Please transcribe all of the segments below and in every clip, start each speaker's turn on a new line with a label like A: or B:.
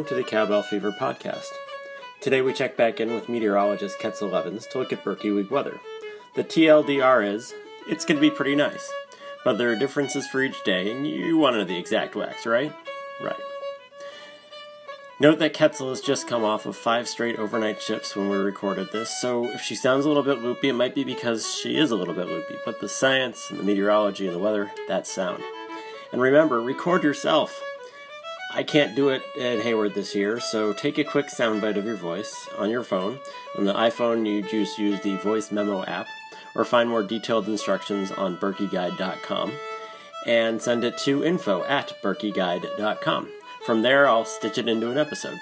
A: Welcome to the Cowbell Fever podcast. Today we check back in with meteorologist Ketzel Levens to look at Birkie Week weather. The TLDR is it's going to be pretty nice, but there are differences for each day, and you want to know the exact wax, right? Right. Note that Ketzel has just come off of five straight overnight shifts when we recorded this, so if she sounds a little bit loopy, it might be because she is a little bit loopy, but the science and the meteorology and the weather, that's sound. And remember, record yourself. I can't do it at Hayward this year, so take a quick soundbite of your voice on your phone. On the iPhone, you just use the Voice Memo app, or find more detailed instructions on birkieguide.com, and send it to info at birkieguide.com. From there, I'll stitch it into an episode.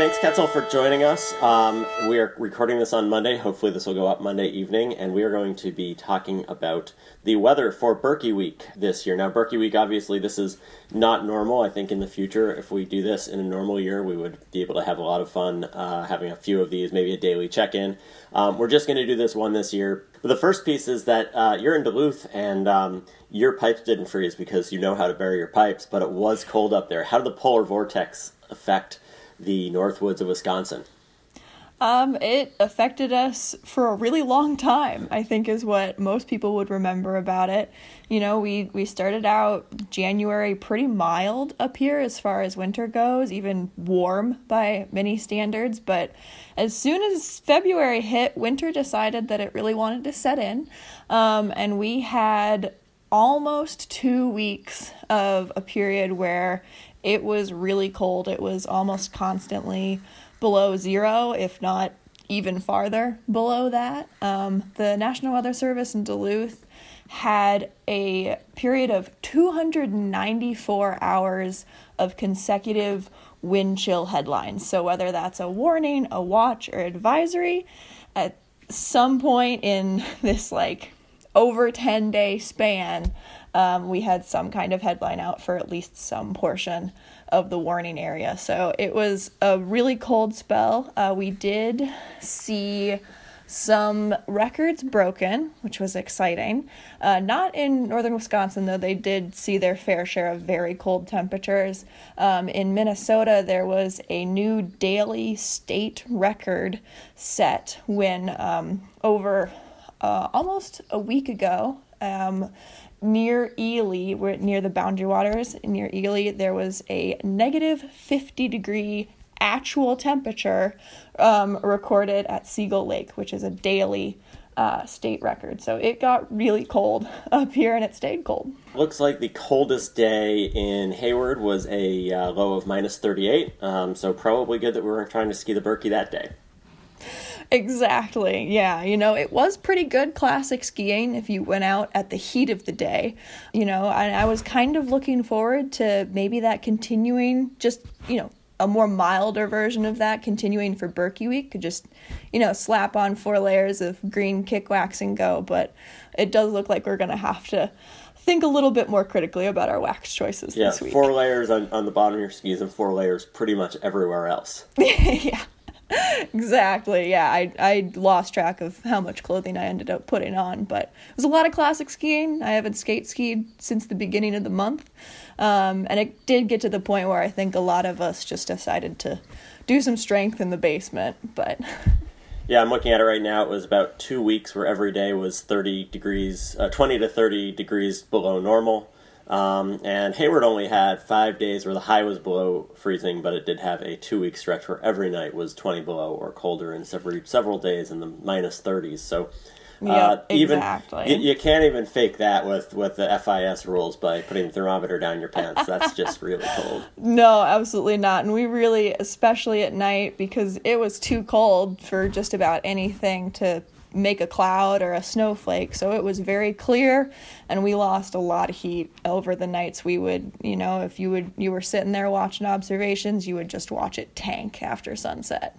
A: Thanks, Ketzel, for joining us. Um, we are recording this on Monday. Hopefully, this will go up Monday evening, and we are going to be talking about the weather for Birkie Week this year. Now, Birkie Week, obviously, this is not normal. I think in the future, if we do this in a normal year, we would be able to have a lot of fun uh, having a few of these, maybe a daily check in. Um, we're just going to do this one this year. But the first piece is that uh, you're in Duluth, and um, your pipes didn't freeze because you know how to bury your pipes, but it was cold up there. How did the polar vortex affect? The Northwoods of Wisconsin?
B: Um, it affected us for a really long time, I think is what most people would remember about it. You know, we, we started out January pretty mild up here as far as winter goes, even warm by many standards. But as soon as February hit, winter decided that it really wanted to set in. Um, and we had almost two weeks of a period where it was really cold. It was almost constantly below zero, if not even farther below that. Um, the National Weather Service in Duluth had a period of 294 hours of consecutive wind chill headlines. So, whether that's a warning, a watch, or advisory, at some point in this like over 10 day span, um, we had some kind of headline out for at least some portion of the warning area. So it was a really cold spell. Uh, we did see some records broken, which was exciting. Uh, not in northern Wisconsin, though, they did see their fair share of very cold temperatures. Um, in Minnesota, there was a new daily state record set when um, over uh, almost a week ago, um, near Ely, we're near the boundary waters near Ely, there was a negative 50 degree actual temperature um, recorded at Seagull Lake, which is a daily uh, state record. So it got really cold up here and it stayed cold.
A: Looks like the coldest day in Hayward was a uh, low of minus 38. Um, so probably good that we weren't trying to ski the Birkie that day.
B: Exactly. Yeah. You know, it was pretty good classic skiing if you went out at the heat of the day. You know, I, I was kind of looking forward to maybe that continuing, just, you know, a more milder version of that continuing for Birkie Week. Could just, you know, slap on four layers of green kick wax and go. But it does look like we're going to have to think a little bit more critically about our wax choices
A: yeah,
B: this week.
A: Four layers on, on the bottom of your skis and four layers pretty much everywhere else.
B: yeah. Exactly. Yeah, I I lost track of how much clothing I ended up putting on, but it was a lot of classic skiing. I haven't skate skied since the beginning of the month, um, and it did get to the point where I think a lot of us just decided to do some strength in the basement. But
A: yeah, I'm looking at it right now. It was about two weeks where every day was 30 degrees, uh, 20 to 30 degrees below normal. Um, and Hayward only had five days where the high was below freezing, but it did have a two week stretch where every night was 20 below or colder, and several several days in the minus 30s. So.
B: Uh, even exactly.
A: you, you, can't even fake that with, with the FIS rules by putting the thermometer down your pants. That's just really cold.
B: No, absolutely not. And we really, especially at night, because it was too cold for just about anything to make a cloud or a snowflake. So it was very clear and we lost a lot of heat over the nights we would, you know, if you would you were sitting there watching observations, you would just watch it tank after sunset.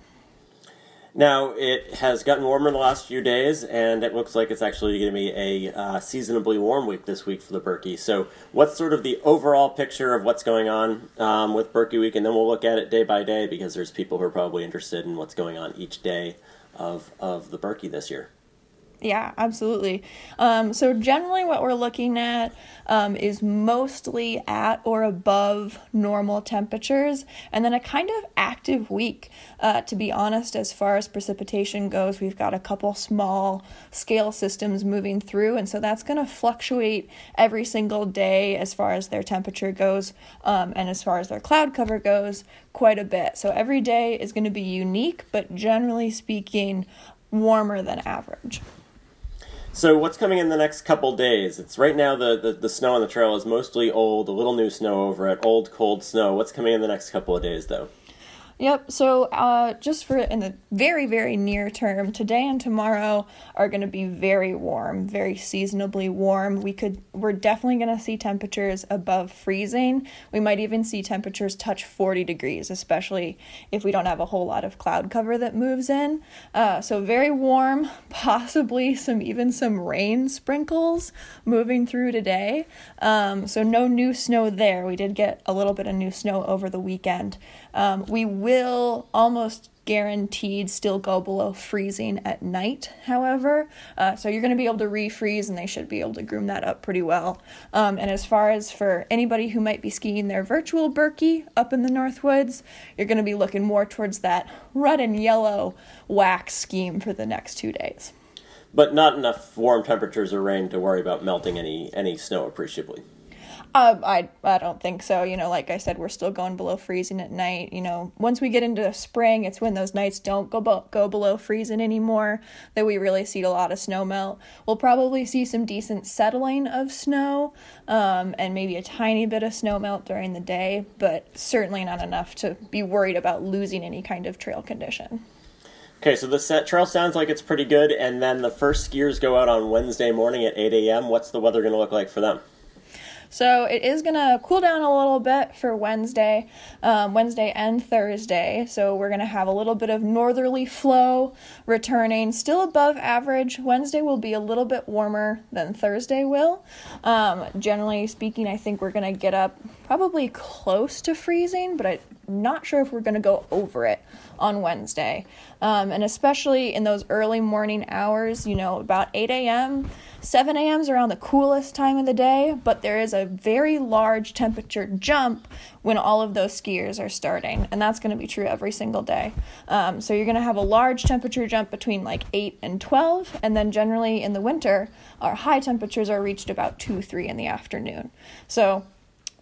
A: Now it has gotten warmer the last few days, and it looks like it's actually going to be a uh, seasonably warm week this week for the Birkie. So, what's sort of the overall picture of what's going on um, with Birkie Week, and then we'll look at it day by day because there's people who are probably interested in what's going on each day of, of the Birkie this year.
B: Yeah, absolutely. Um, so, generally, what we're looking at um, is mostly at or above normal temperatures, and then a kind of active week. Uh, to be honest, as far as precipitation goes, we've got a couple small scale systems moving through, and so that's going to fluctuate every single day as far as their temperature goes um, and as far as their cloud cover goes, quite a bit. So, every day is going to be unique, but generally speaking, warmer than average.
A: So what's coming in the next couple days? It's right now the, the, the snow on the trail is mostly old, a little new snow over it, old cold snow. What's coming in the next couple of days though?
B: Yep. So, uh, just for in the very, very near term, today and tomorrow are going to be very warm, very seasonably warm. We could, we're definitely going to see temperatures above freezing. We might even see temperatures touch 40 degrees, especially if we don't have a whole lot of cloud cover that moves in. Uh, so, very warm, possibly some even some rain sprinkles moving through today. Um, so, no new snow there. We did get a little bit of new snow over the weekend. Um, we will almost guaranteed still go below freezing at night, however. Uh, so you're going to be able to refreeze and they should be able to groom that up pretty well. Um, and as far as for anybody who might be skiing their virtual Birkie up in the Northwoods, you're going to be looking more towards that red and yellow wax scheme for the next two days.
A: But not enough warm temperatures or rain to worry about melting any, any snow appreciably.
B: Uh, I I don't think so. You know, like I said, we're still going below freezing at night. You know, once we get into spring, it's when those nights don't go be- go below freezing anymore that we really see a lot of snow melt. We'll probably see some decent settling of snow, um, and maybe a tiny bit of snow melt during the day, but certainly not enough to be worried about losing any kind of trail condition.
A: Okay, so the set trail sounds like it's pretty good, and then the first skiers go out on Wednesday morning at 8 a.m. What's the weather going to look like for them?
B: So it is going to cool down a little bit for Wednesday, um, Wednesday and Thursday. So we're going to have a little bit of northerly flow returning, still above average. Wednesday will be a little bit warmer than Thursday will. Um, generally speaking, I think we're going to get up probably close to freezing, but I'm not sure if we're going to go over it on Wednesday. Um, and especially in those early morning hours, you know, about 8 a.m., 7 a.m. is around the coolest time of the day, but there is a very large temperature jump when all of those skiers are starting, and that's going to be true every single day. Um, so you're going to have a large temperature jump between like 8 and 12, and then generally in the winter, our high temperatures are reached about 2 3 in the afternoon. So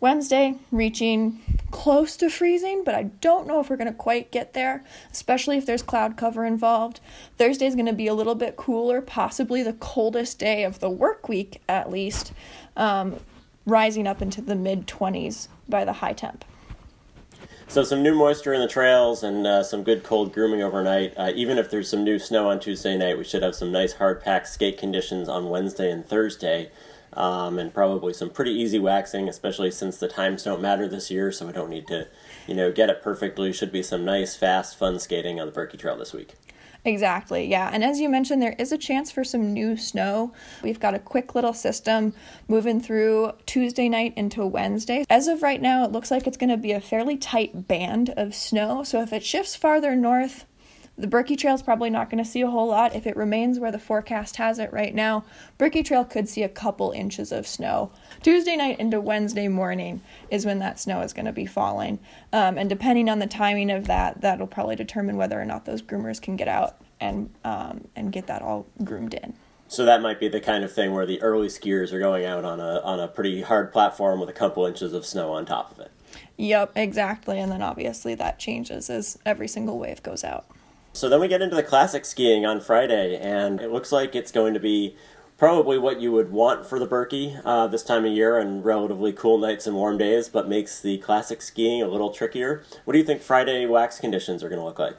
B: Wednesday, reaching close to freezing, but I don't know if we're going to quite get there, especially if there's cloud cover involved. Thursday is going to be a little bit cooler, possibly the coldest day of the work week at least, um, rising up into the mid 20s by the high temp.
A: So some new moisture in the trails and uh, some good cold grooming overnight. Uh, even if there's some new snow on Tuesday night, we should have some nice hard packed skate conditions on Wednesday and Thursday um, and probably some pretty easy waxing, especially since the times don't matter this year, so we don't need to, you know, get it perfectly. Should be some nice, fast, fun skating on the Birkie Trail this week.
B: Exactly, yeah. And as you mentioned, there is a chance for some new snow. We've got a quick little system moving through Tuesday night into Wednesday. As of right now, it looks like it's going to be a fairly tight band of snow. So if it shifts farther north, the Birkie Trail is probably not going to see a whole lot. If it remains where the forecast has it right now, Birkie Trail could see a couple inches of snow. Tuesday night into Wednesday morning is when that snow is going to be falling. Um, and depending on the timing of that, that'll probably determine whether or not those groomers can get out and, um, and get that all groomed in.
A: So that might be the kind of thing where the early skiers are going out on a on a pretty hard platform with a couple inches of snow on top of it.
B: Yep, exactly. And then obviously that changes as every single wave goes out.
A: So then we get into the classic skiing on Friday, and it looks like it's going to be probably what you would want for the Birkie uh, this time of year and relatively cool nights and warm days, but makes the classic skiing a little trickier. What do you think Friday wax conditions are going to look like?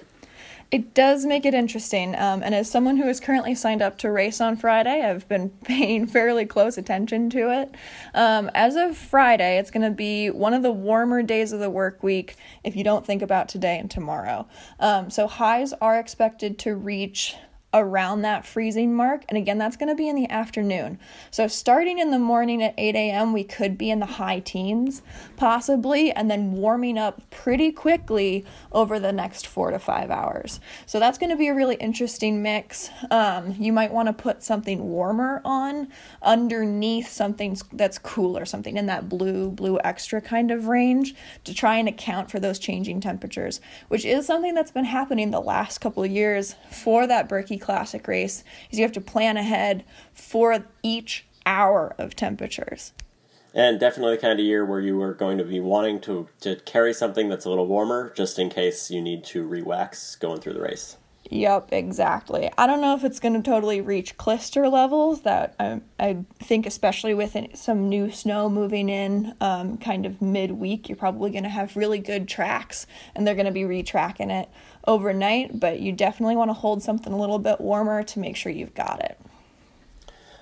B: It does make it interesting. Um, and as someone who is currently signed up to race on Friday, I've been paying fairly close attention to it. Um, as of Friday, it's going to be one of the warmer days of the work week if you don't think about today and tomorrow. Um, so highs are expected to reach around that freezing mark. And again, that's going to be in the afternoon. So starting in the morning at 8 a.m., we could be in the high teens, possibly, and then warming up pretty quickly over the next four to five hours. So that's going to be a really interesting mix. Um, you might want to put something warmer on underneath something that's cooler, something in that blue, blue extra kind of range to try and account for those changing temperatures, which is something that's been happening the last couple of years for that Birkie Classic race is you have to plan ahead for each hour of temperatures.
A: And definitely the kind of year where you are going to be wanting to, to carry something that's a little warmer just in case you need to re-wax going through the race.
B: Yep, exactly. I don't know if it's going to totally reach Klister levels. That I, I think, especially with some new snow moving in, um, kind of midweek, you're probably going to have really good tracks, and they're going to be retracking it overnight. But you definitely want to hold something a little bit warmer to make sure you've got it.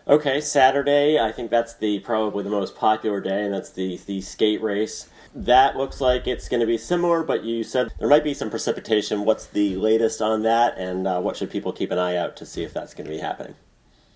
A: Okay, Saturday. I think that's the probably the most popular day, and that's the the skate race. That looks like it's going to be similar, but you said there might be some precipitation. What's the latest on that, and uh, what should people keep an eye out to see if that's going to be happening?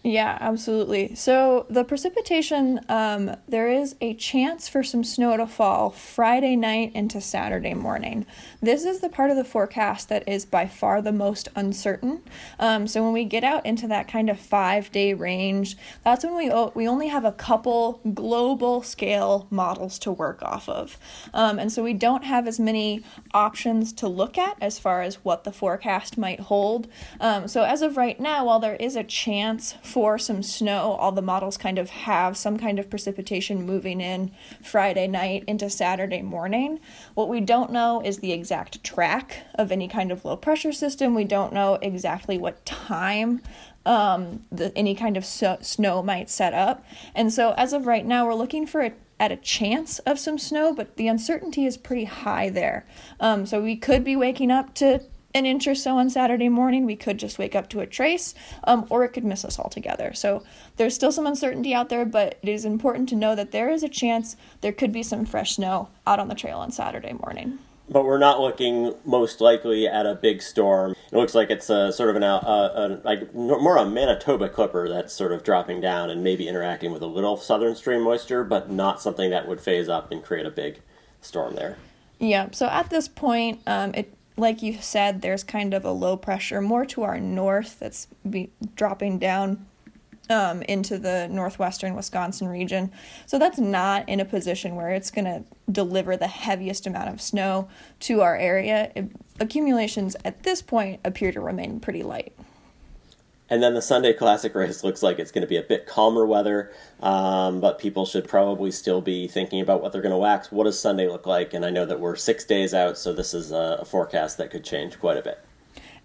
B: Yeah, absolutely. So the precipitation, um, there is a chance for some snow to fall Friday night into Saturday morning. This is the part of the forecast that is by far the most uncertain. Um, so when we get out into that kind of five day range, that's when we o- we only have a couple global scale models to work off of, um, and so we don't have as many options to look at as far as what the forecast might hold. Um, so as of right now, while there is a chance for some snow. All the models kind of have some kind of precipitation moving in Friday night into Saturday morning. What we don't know is the exact track of any kind of low pressure system. We don't know exactly what time um, the, any kind of so- snow might set up. And so, as of right now, we're looking for a at a chance of some snow, but the uncertainty is pretty high there. Um, so we could be waking up to an inch or so on Saturday morning, we could just wake up to a trace, um, or it could miss us altogether. So there's still some uncertainty out there, but it is important to know that there is a chance there could be some fresh snow out on the trail on Saturday morning.
A: But we're not looking most likely at a big storm. It looks like it's a sort of an, a, a, like more a Manitoba clipper that's sort of dropping down and maybe interacting with a little southern stream moisture, but not something that would phase up and create a big storm there.
B: Yeah, so at this point, um, it like you said, there's kind of a low pressure more to our north that's be dropping down um, into the northwestern Wisconsin region. So that's not in a position where it's going to deliver the heaviest amount of snow to our area. It, accumulations at this point appear to remain pretty light.
A: And then the Sunday Classic race looks like it's going to be a bit calmer weather, um, but people should probably still be thinking about what they're going to wax. What does Sunday look like? And I know that we're six days out, so this is a, a forecast that could change quite a bit.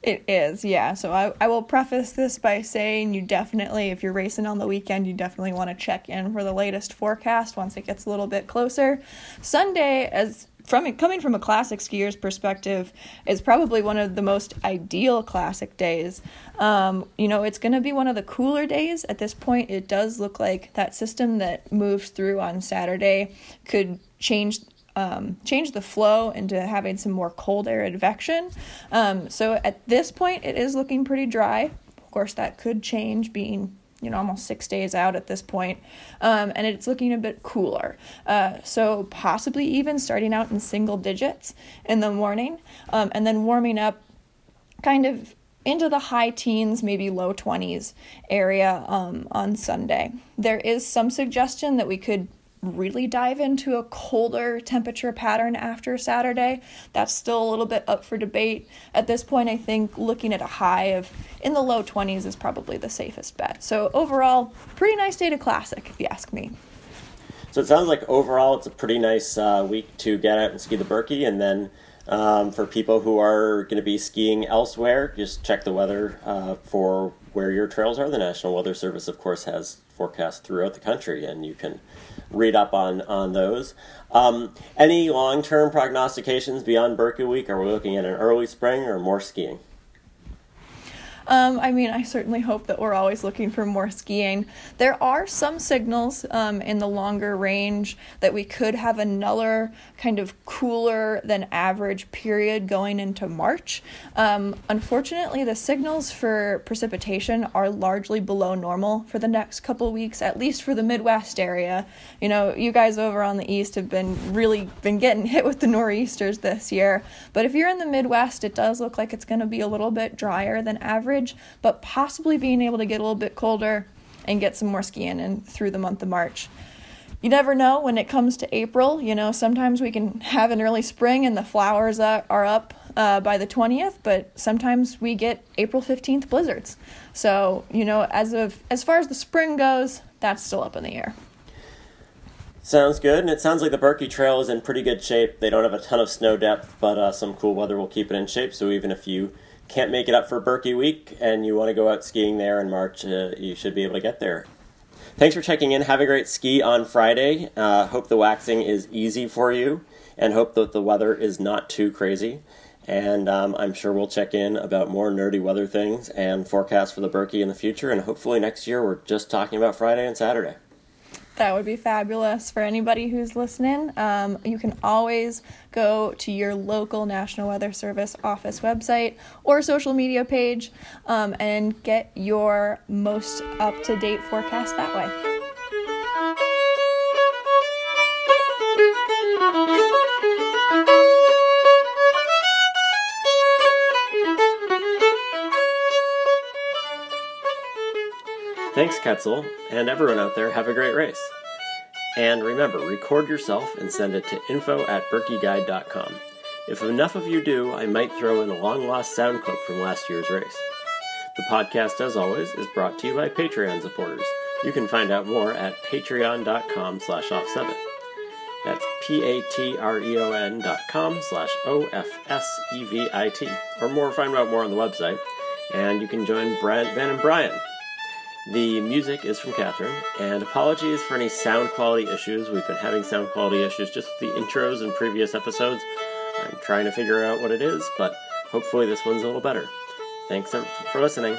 B: It is, yeah. So I, I will preface this by saying you definitely, if you're racing on the weekend, you definitely want to check in for the latest forecast once it gets a little bit closer. Sunday, as from coming from a classic skier's perspective, is probably one of the most ideal classic days. Um, you know, it's going to be one of the cooler days. At this point, it does look like that system that moves through on Saturday could change um, change the flow into having some more cold air advection. Um, so at this point, it is looking pretty dry. Of course, that could change being you know almost six days out at this point. Um, and it's looking a bit cooler uh, so possibly even starting out in single digits in the morning um, and then warming up kind of into the high teens maybe low 20s area um, on sunday there is some suggestion that we could really dive into a colder temperature pattern after Saturday. That's still a little bit up for debate. At this point, I think looking at a high of in the low 20s is probably the safest bet. So, overall, pretty nice day to classic, if you ask me.
A: So, it sounds like overall it's a pretty nice uh, week to get out and ski the Birkie. And then um, for people who are going to be skiing elsewhere, just check the weather uh, for where your trails are. The National Weather Service, of course, has forecasts throughout the country, and you can read up on on those. Um, any long term prognostications beyond Birkie Week? Are we looking at an early spring or more skiing?
B: Um, I mean, I certainly hope that we're always looking for more skiing. There are some signals um, in the longer range that we could have another kind of cooler than average period going into March. Um, unfortunately, the signals for precipitation are largely below normal for the next couple weeks, at least for the Midwest area. You know, you guys over on the east have been really been getting hit with the nor'easters this year, but if you're in the Midwest, it does look like it's going to be a little bit drier than average, but possibly being able to get a little bit colder and get some more skiing in through the month of March. You never know when it comes to April. You know, sometimes we can have an early spring and the flowers are up uh, by the 20th, but sometimes we get April 15th blizzards. So, you know, as of as far as the spring goes, that's still up in the air.
A: Sounds good, and it sounds like the Birkie Trail is in pretty good shape. They don't have a ton of snow depth, but uh, some cool weather will keep it in shape. So even if you can't make it up for Birkie Week and you want to go out skiing there in March, uh, you should be able to get there. Thanks for checking in. Have a great ski on Friday. Uh, hope the waxing is easy for you, and hope that the weather is not too crazy. And um, I'm sure we'll check in about more nerdy weather things and forecasts for the Birkie in the future. And hopefully next year we're just talking about Friday and Saturday.
B: That would be fabulous for anybody who's listening. Um, you can always go to your local National Weather Service office website or social media page um, and get your most up to date forecast that way.
A: Thanks, Ketzel, and everyone out there, have a great race. And remember, record yourself and send it to info at birkieguide.com. If enough of you do, I might throw in a long lost sound clip from last year's race. The podcast, as always, is brought to you by Patreon supporters. You can find out more at patreon.com slash ofsevit. That's P-A-T-R-E-O-N dot com slash O-F-S-E-V-I-T. Or more, find out more on the website. And you can join Brad, Ben and Brian the music is from Catherine, and apologies for any sound quality issues. We've been having sound quality issues just with the intros in previous episodes. I'm trying to figure out what it is, but hopefully this one's a little better. Thanks um, for listening.